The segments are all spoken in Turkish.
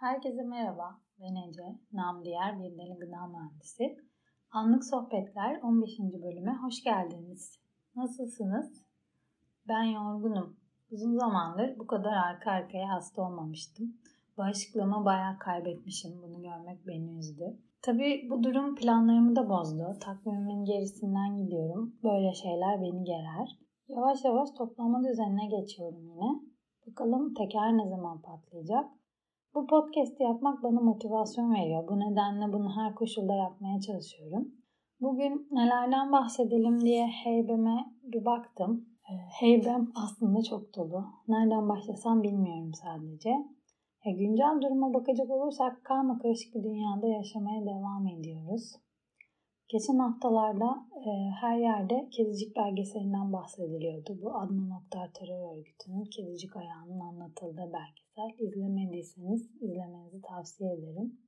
Herkese merhaba. Ben Ece, nam diğer bir deli gıda mühendisi. Anlık Sohbetler 15. bölüme hoş geldiniz. Nasılsınız? Ben yorgunum. Uzun zamandır bu kadar arka arkaya hasta olmamıştım. Bağışıklığımı bayağı kaybetmişim. Bunu görmek beni üzdü. Tabii bu durum planlarımı da bozdu. Takvimimin gerisinden gidiyorum. Böyle şeyler beni gerer. Yavaş yavaş toplanma düzenine geçiyorum yine. Bakalım teker ne zaman patlayacak? Bu podcast'i yapmak bana motivasyon veriyor. Bu nedenle bunu her koşulda yapmaya çalışıyorum. Bugün nelerden bahsedelim diye heybeme bir baktım. Ee, heybem aslında çok dolu. Nereden başlasam bilmiyorum sadece. E, güncel duruma bakacak olursak karma karışık bir dünyada yaşamaya devam ediyoruz. Geçen haftalarda e, her yerde Kedicik belgeselinden bahsediliyordu. Bu Adnan Oktar terör örgütünün Kedicik ayağının anlatıldığı belgesel. İzlemediyseniz izlemenizi tavsiye ederim.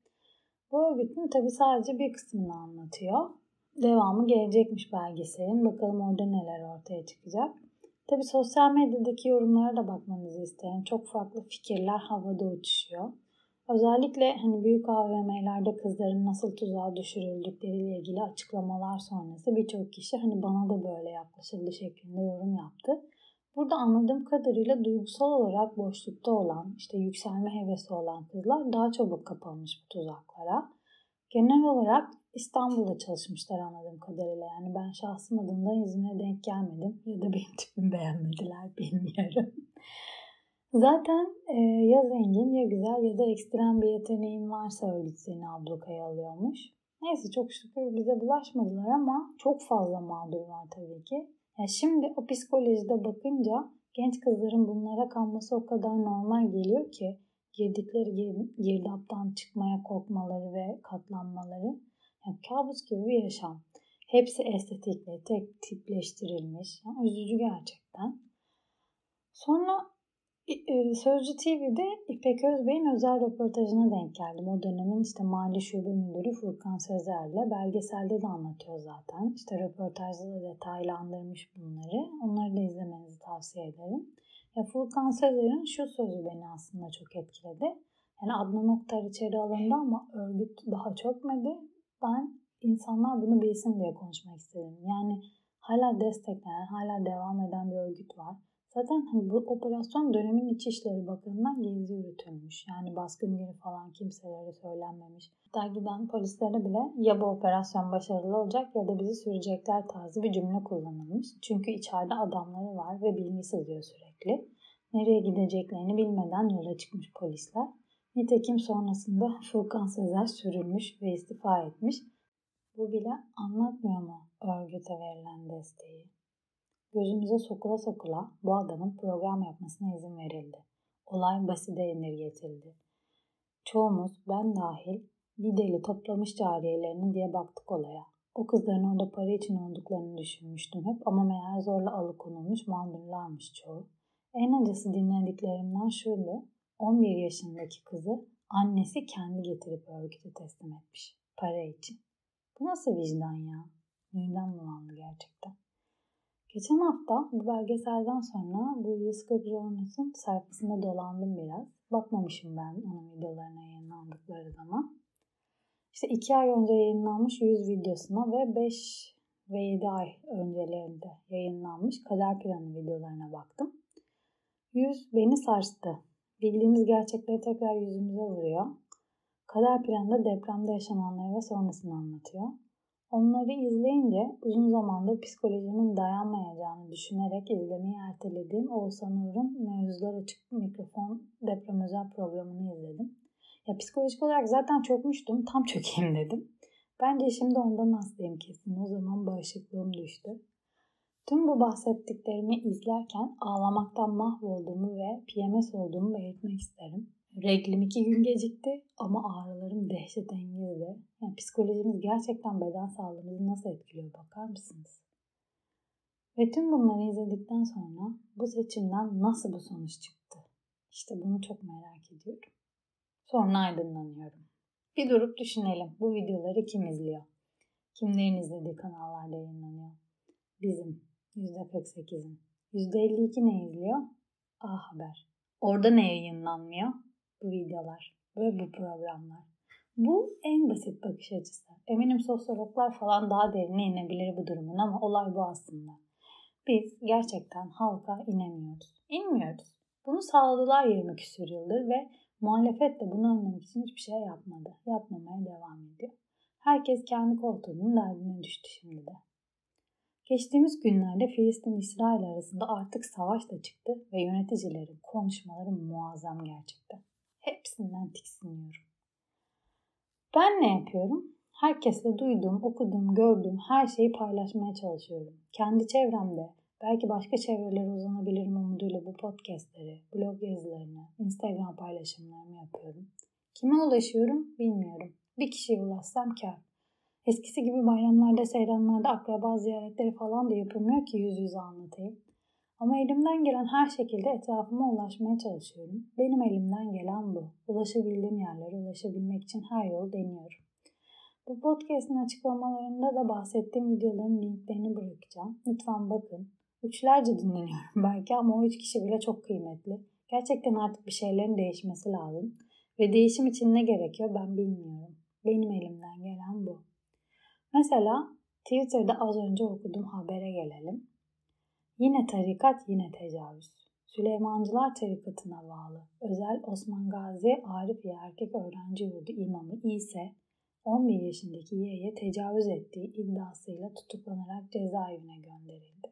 Bu örgütün tabi sadece bir kısmını anlatıyor. Devamı gelecekmiş belgeselin. Bakalım orada neler ortaya çıkacak. Tabi sosyal medyadaki yorumlara da bakmanızı isterim. Çok farklı fikirler havada uçuşuyor. Özellikle hani büyük AVM'lerde kızların nasıl tuzağa düşürüldükleriyle ilgili açıklamalar sonrası birçok kişi hani bana da böyle yaklaşıldı şeklinde yorum yaptı. Burada anladığım kadarıyla duygusal olarak boşlukta olan, işte yükselme hevesi olan kızlar daha çabuk kapılmış bu tuzaklara. Genel olarak İstanbul'da çalışmışlar anladığım kadarıyla. Yani ben şahsım adında İzmir'e denk gelmedim. Ya da benim tipimi beğenmediler bilmiyorum. Zaten e, ya zengin ya güzel ya da ekstrem bir yeteneğin varsa örgüt seni ablukaya alıyormuş. Neyse çok şükür bize bulaşmadılar ama çok fazla mağdur var tabii ki. Ya şimdi o psikolojide bakınca genç kızların bunlara kanması o kadar normal geliyor ki girdikleri girdaptan çıkmaya korkmaları ve katlanmaları. Yani kabus gibi bir yaşam. Hepsi estetikle tek tipleştirilmiş. Yani üzücü gerçekten. Sonra Sözcü TV'de İpek Özbey'in özel röportajına denk geldim. O dönemin işte mali şube müdürü Furkan Sezer'le belgeselde de anlatıyor zaten. İşte röportajda da detaylandırmış bunları. Onları da izlemenizi tavsiye ederim. Ya Furkan Sezer'in şu sözü beni aslında çok etkiledi. Yani Adnan Oktar içeri alındı ama örgüt daha çökmedi. Ben insanlar bunu bilsin diye konuşmak istedim. Yani hala desteklenen, hala devam eden bir örgüt var Zaten hani bu operasyon dönemin İçişleri Bakanı'ndan gizli yürütülmüş. Yani baskın günü falan kimselere söylenmemiş. Hatta giden polislere bile ya bu operasyon başarılı olacak ya da bizi sürecekler tarzı bir cümle kullanılmış. Çünkü içeride adamları var ve bilgi sızıyor sürekli. Nereye gideceklerini bilmeden yola çıkmış polisler. Nitekim sonrasında Furkan Sezer sürülmüş ve istifa etmiş. Bu bile anlatmıyor mu örgüte verilen desteği? Gözümüze sokula sokula bu adamın program yapmasına izin verildi. Olay basite indirgetildi. Çoğumuz, ben dahil, bir deli toplamış cariyelerini diye baktık olaya. O kızların orada para için olduklarını düşünmüştüm hep ama meğer zorla alıkonulmuş mağdurlarmış çoğu. En acısı dinlediklerimden şuydu. 11 yaşındaki kızı annesi kendi getirip örgüte teslim etmiş. Para için. Bu nasıl vicdan ya? Midem bulandı gerçekten. Geçen hafta bu belgeselden sonra bu 140 Journals'ın sayfasında dolandım biraz. Bakmamışım ben onun videolarına yayınlandıkları zaman. İşte 2 ay önce yayınlanmış 100 videosuna ve 5 ve 7 ay öncelerinde yayınlanmış kader planı videolarına baktım. 100 beni sarstı. Bildiğimiz gerçekleri tekrar yüzümüze vuruyor. Kader planında depremde yaşananları ve sonrasını anlatıyor. Onları izleyince uzun zamandır psikolojimin dayanmayacağını düşünerek izlemeyi ertelediğim Oğuzhan Uğur'un Mevzular Açık Mikrofon Deprem Özel programını izledim. Ya psikolojik olarak zaten çökmüştüm. Tam çökeyim dedim. Bence şimdi ondan hastayım kesin. O zaman bağışıklığım düştü. Tüm bu bahsettiklerimi izlerken ağlamaktan mahvolduğumu ve PMS olduğumu belirtmek isterim. Reglim iki gün gecikti ama ağrılarım dehşetengizdi. Yani psikolojimiz gerçekten beden sağlığımızı nasıl etkiliyor bakar mısınız? Ve tüm bunları izledikten sonra bu seçimden nasıl bu sonuç çıktı? İşte bunu çok merak ediyorum. Sonra aydınlanıyorum. Bir durup düşünelim. Bu videoları kim izliyor? Kimlerin izlediği kanallarda yayınlanıyor? Bizim %48'in. %52 ne izliyor? A Haber. Orada ne yayınlanmıyor? Bu videolar ve bu programlar. Bu en basit bakış açısı. Eminim sosyologlar falan daha derine inebilir bu durumun ama olay bu aslında. Biz gerçekten halka inemiyoruz. İnmiyoruz. Bunu sağladılar 20 küsur yıldır ve muhalefet de bunu önlemek için hiçbir şey yapmadı. Yapmamaya devam ediyor. Herkes kendi koltuğunun derdine düştü şimdi de. Geçtiğimiz günlerde Filistin-İsrail arasında artık savaş da çıktı ve yöneticilerin konuşmaları muazzam gerçekten. Hepsinden tiksiniyorum. Ben ne yapıyorum? Herkesle duyduğum, okuduğum, gördüğüm her şeyi paylaşmaya çalışıyorum. Kendi çevremde, belki başka çevrelere uzanabilirim umuduyla bu podcastleri, blog yazılarını, Instagram paylaşımlarımı yapıyorum. Kime ulaşıyorum bilmiyorum. Bir kişiye ulaşsam kar. Eskisi gibi bayramlarda, seyranlarda, akraba ziyaretleri falan da yapılmıyor ki yüz yüze anlatayım. Ama elimden gelen her şekilde etrafıma ulaşmaya çalışıyorum. Benim elimden gelen bu. Ulaşabildiğim yerlere ulaşabilmek için her yolu deniyorum. Bu podcast'in açıklamalarında da bahsettiğim videoların linklerini bırakacağım. Lütfen bakın. Üçlerce dinleniyorum belki ama o üç kişi bile çok kıymetli. Gerçekten artık bir şeylerin değişmesi lazım. Ve değişim için ne gerekiyor ben bilmiyorum. Benim elimden gelen bu. Mesela Twitter'da az önce okuduğum habere gelelim. Yine tarikat yine tecavüz. Süleymancılar tarikatına bağlı özel Osman Gazi Arifiye Erkek Öğrenci Yurdu imamı ise 11 yaşındaki yeğe tecavüz ettiği iddiasıyla tutuklanarak cezaevine gönderildi.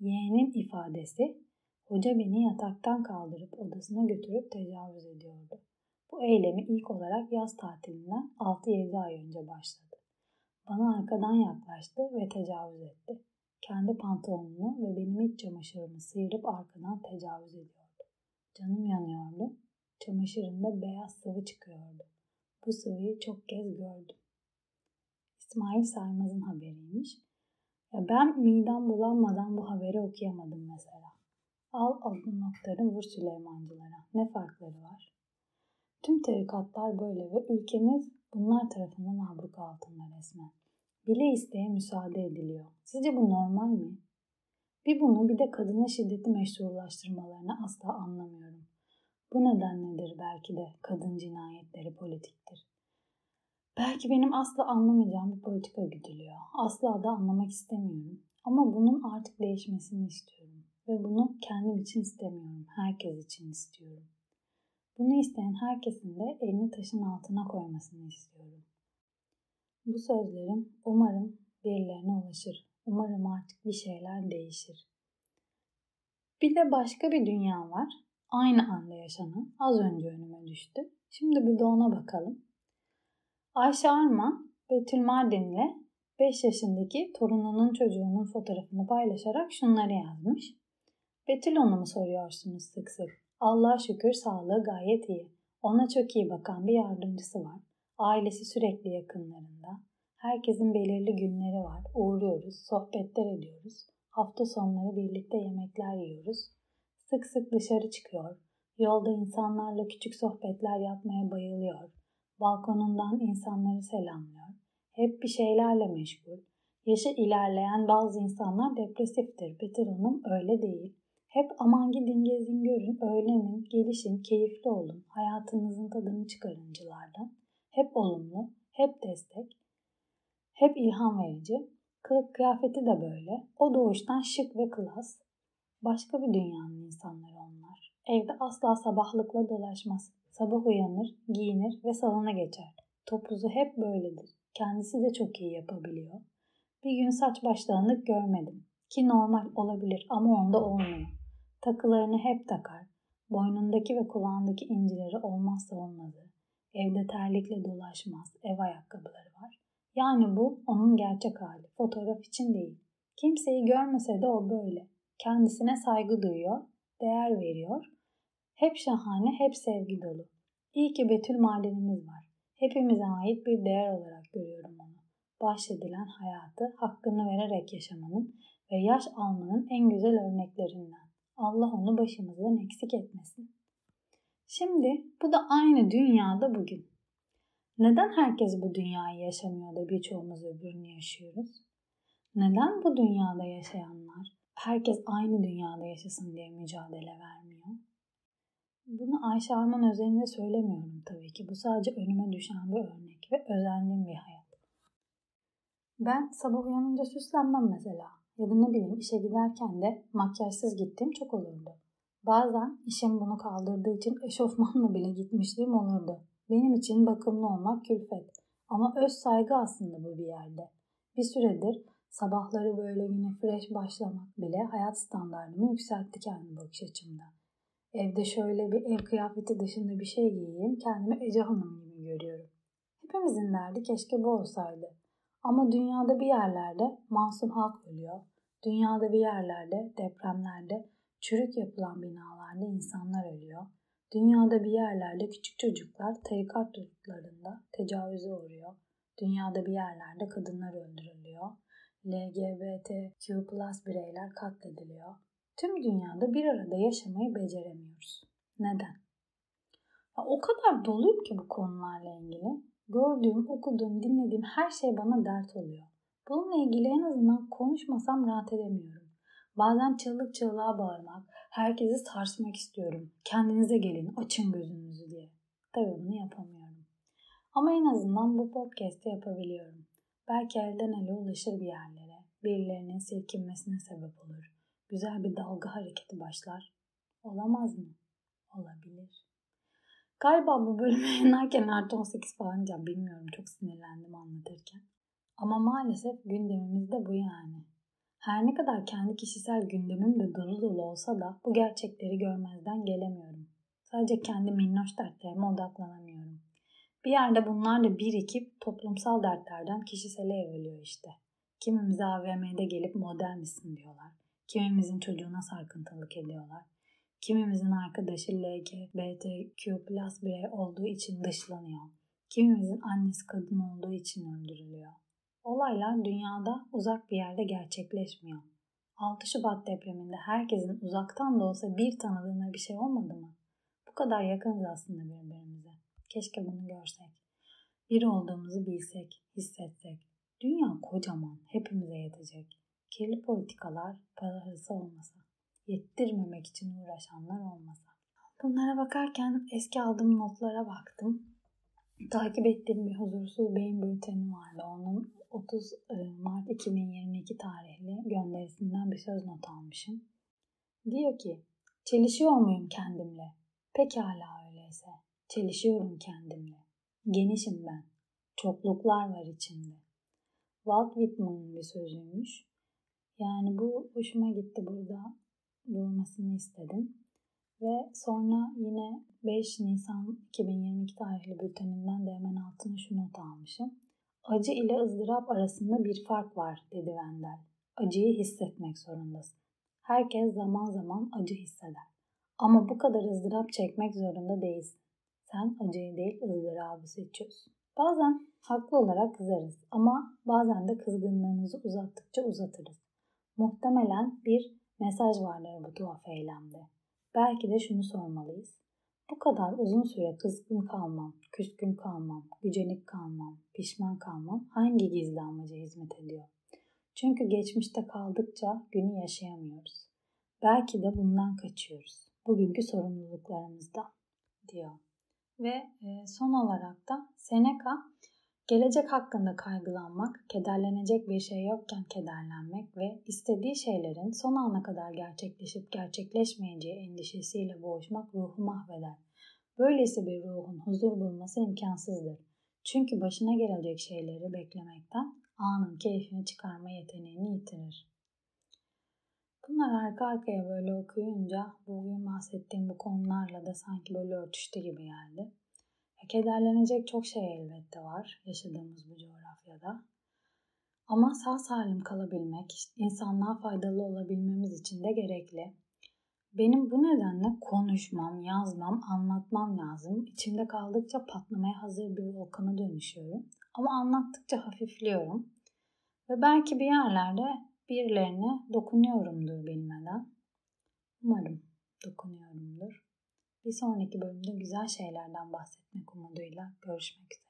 Yeğenin ifadesi, hoca beni yataktan kaldırıp odasına götürüp tecavüz ediyordu. Bu eylemi ilk olarak yaz tatilinden 6-7 ay önce başladı. Bana arkadan yaklaştı ve tecavüz etti. Kendi pantolonunu ve benim iç çamaşırımı sıyırıp arkadan tecavüz ediyordu. Canım yanıyordu. Çamaşırında beyaz sıvı çıkıyordu. Bu sıvıyı çok kez gördüm. İsmail Saymaz'ın haberiymiş. Ya ben midem bulanmadan bu haberi okuyamadım mesela. Al adlı noktaları vur Süleymancılara. Ne farkları var? Tüm tarikatlar böyle ve ülkemiz bunlar tarafından abluka altında resmen. Bile isteye müsaade ediliyor. Sizce bu normal mi? Bir bunu bir de kadına şiddeti meşrulaştırmalarını asla anlamıyorum. Bu nedenledir belki de kadın cinayetleri politiktir. Belki benim asla anlamayacağım bir politika güdülüyor. Asla da anlamak istemiyorum. Ama bunun artık değişmesini istiyorum. Ve bunu kendim için istemiyorum. Herkes için istiyorum. Bunu isteyen herkesin de elini taşın altına koymasını istiyorum. Bu sözlerim umarım birilerine ulaşır. Umarım artık bir şeyler değişir. Bir de başka bir dünya var. Aynı anda yaşanan. Az önce önüme düştü. Şimdi bir de ona bakalım. Ayşe Arman, Betül Mardin'le 5 yaşındaki torununun çocuğunun fotoğrafını paylaşarak şunları yazmış. Betül onu mu soruyorsunuz sık sık? Allah'a şükür sağlığı gayet iyi. Ona çok iyi bakan bir yardımcısı var. Ailesi sürekli yakınlarında. Herkesin belirli günleri var. Uğruyoruz, sohbetler ediyoruz. Hafta sonları birlikte yemekler yiyoruz. Sık sık dışarı çıkıyor. Yolda insanlarla küçük sohbetler yapmaya bayılıyor. Balkonundan insanları selamlıyor. Hep bir şeylerle meşgul. Yaşı ilerleyen bazı insanlar depresiftir. Peter Hanım öyle değil. Hep aman gidin gezin görün, öğlenin, gelişin, keyifli olun, hayatınızın tadını çıkarıncılardan. Hep olumlu, hep destek, hep ilham verici. Kılık kıyafeti de böyle. O doğuştan şık ve klas. Başka bir dünyanın insanları onlar. Evde asla sabahlıkla dolaşmaz. Sabah uyanır, giyinir ve salona geçer. Topuzu hep böyledir. Kendisi de çok iyi yapabiliyor. Bir gün saç baş dağınık görmedim. Ki normal olabilir ama onda olmuyor. Takılarını hep takar. Boynundaki ve kulağındaki incileri olmazsa olmazı. Evde terlikle dolaşmaz. Ev ayakkabıları var. Yani bu onun gerçek hali. Fotoğraf için değil. Kimseyi görmese de o böyle. Kendisine saygı duyuyor, değer veriyor. Hep şahane, hep sevgi dolu. İyi ki Betül madenimiz var. Hepimize ait bir değer olarak görüyorum onu. Bahşedilen hayatı hakkını vererek yaşamanın ve yaş almanın en güzel örneklerinden. Allah onu başımızdan eksik etmesin. Şimdi bu da aynı dünyada bugün. Neden herkes bu dünyayı yaşamıyor da birçoğumuz öbürünü yaşıyoruz? Neden bu dünyada yaşayanlar herkes aynı dünyada yaşasın diye mücadele vermiyor? Bunu Ayşe Arman özelinde söylemiyorum tabii ki. Bu sadece önüme düşen bir örnek ve özendiğim bir hayat. Ben sabah uyanınca süslenmem mesela. Ya da ne bileyim işe giderken de makyajsız gittiğim çok olurdu. Bazen işim bunu kaldırdığı için eşofmanla bile gitmişliğim olurdu. Benim için bakımlı olmak külfet. Ama öz saygı aslında bu bir yerde. Bir süredir sabahları böyle güne fresh başlamak bile hayat standartımı yükseltti kendi bakış açımda. Evde şöyle bir ev kıyafeti dışında bir şey giyeyim kendimi Ece Hanım gibi görüyorum. Hepimizin derdi keşke bu olsaydı. Ama dünyada bir yerlerde masum halk ölüyor. Dünyada bir yerlerde depremlerde çürük yapılan binalarda insanlar ölüyor. Dünyada bir yerlerde küçük çocuklar tarikat yurtlarında tecavüze uğruyor. Dünyada bir yerlerde kadınlar öldürülüyor. LGBTQ bireyler katlediliyor. Tüm dünyada bir arada yaşamayı beceremiyoruz. Neden? Ya o kadar doluyum ki bu konularla ilgili. Gördüğüm, okuduğum, dinlediğim her şey bana dert oluyor. Bununla ilgili en azından konuşmasam rahat edemiyorum. Bazen çığlık çığlığa bağırmak, herkesi sarsmak istiyorum. Kendinize gelin, açın gözünüzü diye. Tabii bunu yapamıyorum. Ama en azından bu podcast'i yapabiliyorum. Belki elden ele ulaşır bir yerlere, birilerinin silkinmesine sebep olur. Güzel bir dalga hareketi başlar. Olamaz mı? Olabilir. Galiba bu bölümü yayınlarken artı 18 falan diyeceğim. Bilmiyorum çok sinirlendim anlatırken. Ama maalesef gündemimiz de bu yani. Her ne kadar kendi kişisel gündemim de dolu dolu olsa da bu gerçekleri görmezden gelemiyorum. Sadece kendi minnoş dertlerime odaklanamıyorum. Bir yerde bunlar da birikip toplumsal dertlerden kişisele evriliyor işte. Kimimize AVM'de gelip model misin diyorlar. Kimimizin çocuğuna sarkıntılık ediyorlar. Kimimizin arkadaşı LGBTQ plus birey olduğu için dışlanıyor. Kimimizin annesi kadın olduğu için öldürülüyor. Olaylar dünyada uzak bir yerde gerçekleşmiyor. 6 Şubat depreminde herkesin uzaktan da olsa bir tanıdığına bir şey olmadı mı? Bu kadar yakınız aslında birbirimize. Keşke bunu görsek. Bir olduğumuzu bilsek, hissetsek. Dünya kocaman, hepimize yetecek. Kirli politikalar, para olmasa. Yettirmemek için uğraşanlar olmasa. Bunlara bakarken eski aldığım notlara baktım. Takip ettiğim bir huzursuz beyin bülteni vardı. Onun 30 e, Mart 2022 tarihli gönderisinden bir söz not almışım. Diyor ki, çelişiyor muyum kendimle? Pekala öyleyse. Çelişiyorum kendimle. Genişim ben. Çokluklar var içimde. Walt Whitman'ın bir sözüymüş. Yani bu hoşuma gitti burada bulmasını istedim. Ve sonra yine 5 Nisan 2022 tarihli bülteninden de hemen altına şu not almışım. Acı ile ızdırap arasında bir fark var dedi Wendell. Acıyı hissetmek zorundasın. Herkes zaman zaman acı hisseder. Ama bu kadar ızdırap çekmek zorunda değilsin. Sen acıyı değil ızdırabı seçiyorsun. Bazen haklı olarak kızarız ama bazen de kızgınlığımızı uzattıkça uzatırız. Muhtemelen bir mesaj vardır bu tuhaf eylemde. Belki de şunu sormalıyız. Bu kadar uzun süre kızgın kalmam, küskün kalmam, gücenik kalmam, pişman kalmam hangi gizli amaca hizmet ediyor? Çünkü geçmişte kaldıkça günü yaşayamıyoruz. Belki de bundan kaçıyoruz. Bugünkü sorumluluklarımızda diyor. Ve e, son olarak da Seneca gelecek hakkında kaygılanmak, kederlenecek bir şey yokken kederlenmek ve istediği şeylerin son ana kadar gerçekleşip gerçekleşmeyeceği endişesiyle boğuşmak ruhu mahveder. Böylesi bir ruhun huzur bulması imkansızdır. Çünkü başına gelecek şeyleri beklemekten anın keyfini çıkarma yeteneğini yitirir. Bunlar arka arkaya böyle okuyunca bugün bahsettiğim bu konularla da sanki böyle örtüştü gibi geldi. Kederlenecek çok şey elbette var yaşadığımız bu coğrafyada. Ama sağ salim kalabilmek, insanlığa faydalı olabilmemiz için de gerekli. Benim bu nedenle konuşmam, yazmam, anlatmam lazım. İçimde kaldıkça patlamaya hazır bir volkana dönüşüyorum. Ama anlattıkça hafifliyorum. Ve belki bir yerlerde birilerine dokunuyorumdur bilmeden. Umarım dokunuyorumdur. Bir sonraki bölümde güzel şeylerden bahsetmek umuduyla görüşmek üzere.